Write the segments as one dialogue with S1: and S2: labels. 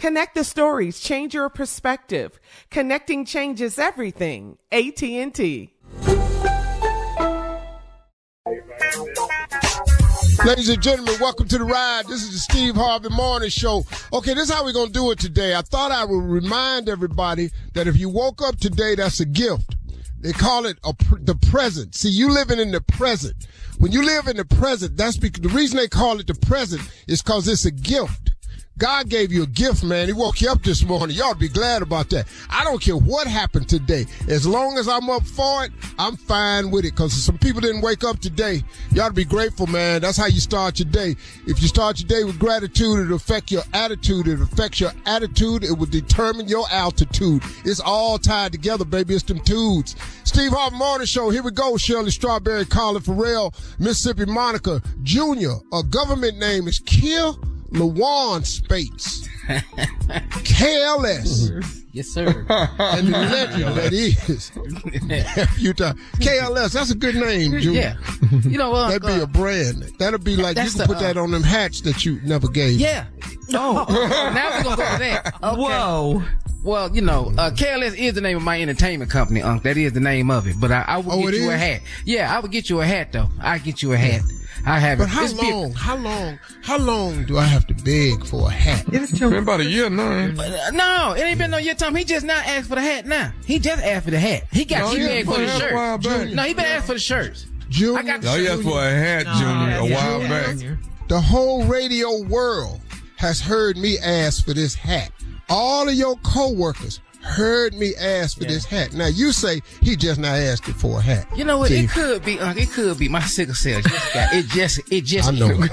S1: Connect the stories, change your perspective. Connecting changes everything. AT&T.
S2: Ladies and gentlemen, welcome to the ride. This is the Steve Harvey Morning Show. Okay, this is how we're going to do it today. I thought I would remind everybody that if you woke up today, that's a gift. They call it a, the present. See, you living in the present. When you live in the present, that's because the reason they call it the present is because it's a gift. God gave you a gift, man. He woke you up this morning. Y'all be glad about that. I don't care what happened today. As long as I'm up for it, I'm fine with it. Cause some people didn't wake up today. To be grateful, man. That's how you start your day. If you start your day with gratitude, it'll affect your attitude. It affects your attitude. It will determine your altitude. It's all tied together, baby. It's them tudes. Steve Harvey Morning Show. Here we go. Shirley Strawberry, Carla Ferrell, Mississippi Monica Jr. A government name is Kill Lawan Spates. KLS.
S3: Yes, sir.
S2: and the legend that is. Utah. KLS, that's a good name, Junior.
S3: Yeah. You know what?
S2: That'd be a brand. That'll be like, you can
S3: the,
S2: put that
S3: uh,
S2: on them hats that you never gave.
S3: Yeah. Oh, now we're going to go to that. Okay.
S4: Whoa.
S3: Well, you know, uh, KLS is the name of my entertainment company, Unc. That is the name of it. But I, I would
S2: Oh,
S3: get
S2: it
S3: you a hat. Yeah, I would get you a hat, though. I get you a hat. I have it.
S2: But how
S3: It's big-
S2: long, how long, how long do I have to beg for a hat?
S4: It's too
S5: Been about a year now.
S3: But, uh, no, it ain't been no year time. He just not asked for the hat now. He just asked for the hat. He got
S5: No,
S3: he
S5: he
S3: begged
S5: asked
S3: for the
S5: for the hat a while
S3: shirt. No, he been asked for the shirts.
S2: Junior,
S3: I got
S5: Y'all asked for a hat, Junior, a
S4: yeah.
S5: while back.
S2: the whole radio world has heard me ask for this hat. All of your coworkers heard me ask for this hat. Now you say he just not asking for a hat.
S3: You know what?
S2: See,
S3: It could be, Unc. It could be my sickle cell. Just got, it just, it just.
S2: I know. I know.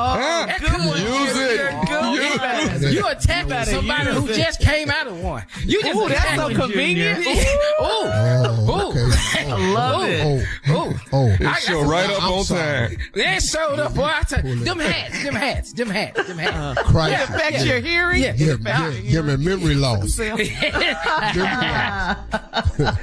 S3: Oh, that could be-
S5: Use it. Use it.
S3: You attacking somebody who just came out of. You just
S4: Ooh, that's so convenient.
S3: Ooh,
S2: Oh, okay.
S3: ooh, oh, oh,
S4: Love it.
S2: Oh, oh,
S3: ooh.
S2: oh.
S3: I
S5: It
S3: got
S5: show right up
S2: I'm
S5: on
S2: sorry.
S5: time.
S3: They showed up, boy. I tell you, them hats, them hats, them hats, them hats.
S2: Uh, Crisis.
S1: Affects your hearing?
S3: Yeah.
S2: Give, give, give me memory loss.
S3: I'm gonna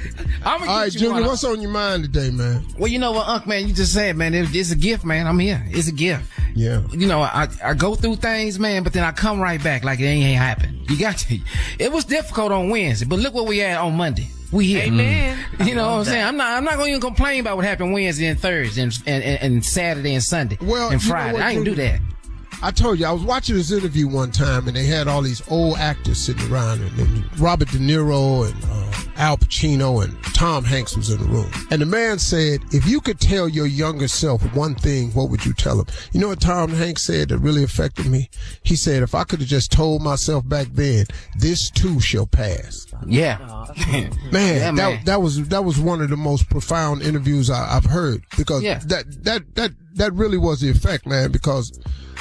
S2: All
S3: get
S2: right,
S3: you
S2: Junior, what's on your mind today, man?
S3: Well, you know what, Unc, man, you just said, man, it, it's a gift, man. I'm here. It's a gift.
S2: Yeah.
S3: You know, I, I go through things, man, but then I come right back like it ain't, ain't happened. You got to. It was difficult on Wednesday, but look what we had on Monday. We here.
S1: Amen.
S3: You know what I'm saying? I'm not. I'm not going to even complain about what happened Wednesday and Thursday and, and, and, and Saturday and Sunday
S2: Well,
S3: and
S2: you know
S3: Friday. I ain't do that.
S2: I told you, I was watching this interview one time, and they had all these old actors sitting around, and, and Robert De Niro and uh, Al Pacino and Tom Hanks was in the room. And the man said, if you could tell your younger self one thing, what would you tell him? You know what Tom Hanks said that really affected me? He said, if I could have just told myself back then, this too shall pass.
S3: Yeah.
S2: Man,
S3: Yeah, man.
S2: that that was that was one of the most profound interviews I, I've heard because
S3: Yeah.
S2: that that that that really was the effect, man. Because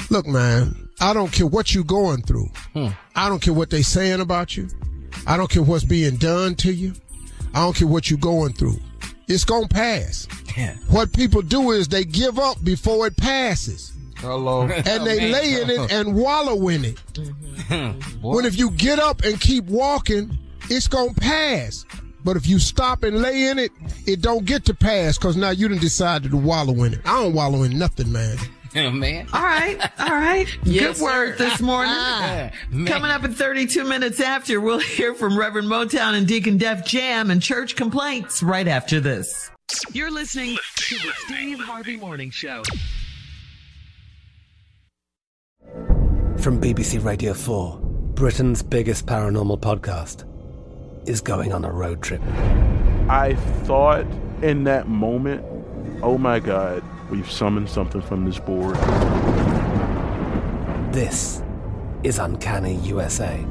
S2: look, man, I don't care what you're going through.
S3: Hmm.
S2: I don't care what they're saying about you. I don't care what's being done to you. I don't care what you're going through. It's gonna pass.
S3: Yeah.
S2: What people do is they give up before it passes.
S5: Hello.
S2: And they
S3: man.
S2: lay in it and wallow in it. Mm-hmm. when if you get up and keep walking, it's gonna pass. But if you stop and lay in it, it don't get to pass because now you done decided to wallow in it. I don't wallow in nothing, man.
S3: Oh, man.
S1: All right, all right.
S3: Yes,
S1: Good word
S3: sir.
S1: this morning. Uh-huh.
S3: Yeah, man.
S1: Coming up in 32 minutes after, we'll hear from Reverend Motown and Deacon Def Jam and church complaints right after this.
S4: You're listening to the Steve Harvey Morning Show.
S6: From BBC Radio 4, Britain's biggest paranormal podcast is going on a road trip.
S7: I thought in that moment, oh my God, we've summoned something from this board.
S6: This is Uncanny USA.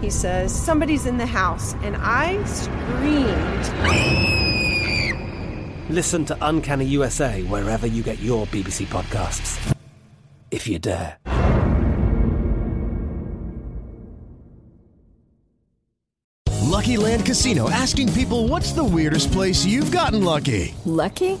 S8: He says, Somebody's in the house, and I screamed.
S6: Listen to Uncanny USA wherever you get your BBC podcasts, if you dare.
S9: Lucky Land Casino asking people what's the weirdest place you've gotten lucky?
S10: Lucky?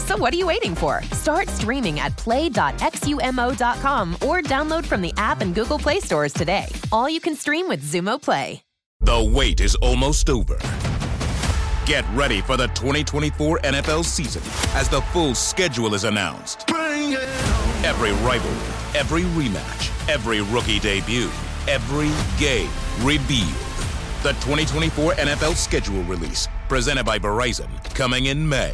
S11: So what are you waiting for? Start streaming at play.xumo.com or download from the app and Google Play stores today. All you can stream with Xumo Play.
S12: The wait is almost over. Get ready for the 2024 NFL season as the full schedule is announced. Every rivalry, every rematch, every rookie debut, every game revealed. The 2024 NFL schedule release, presented by Verizon, coming in May.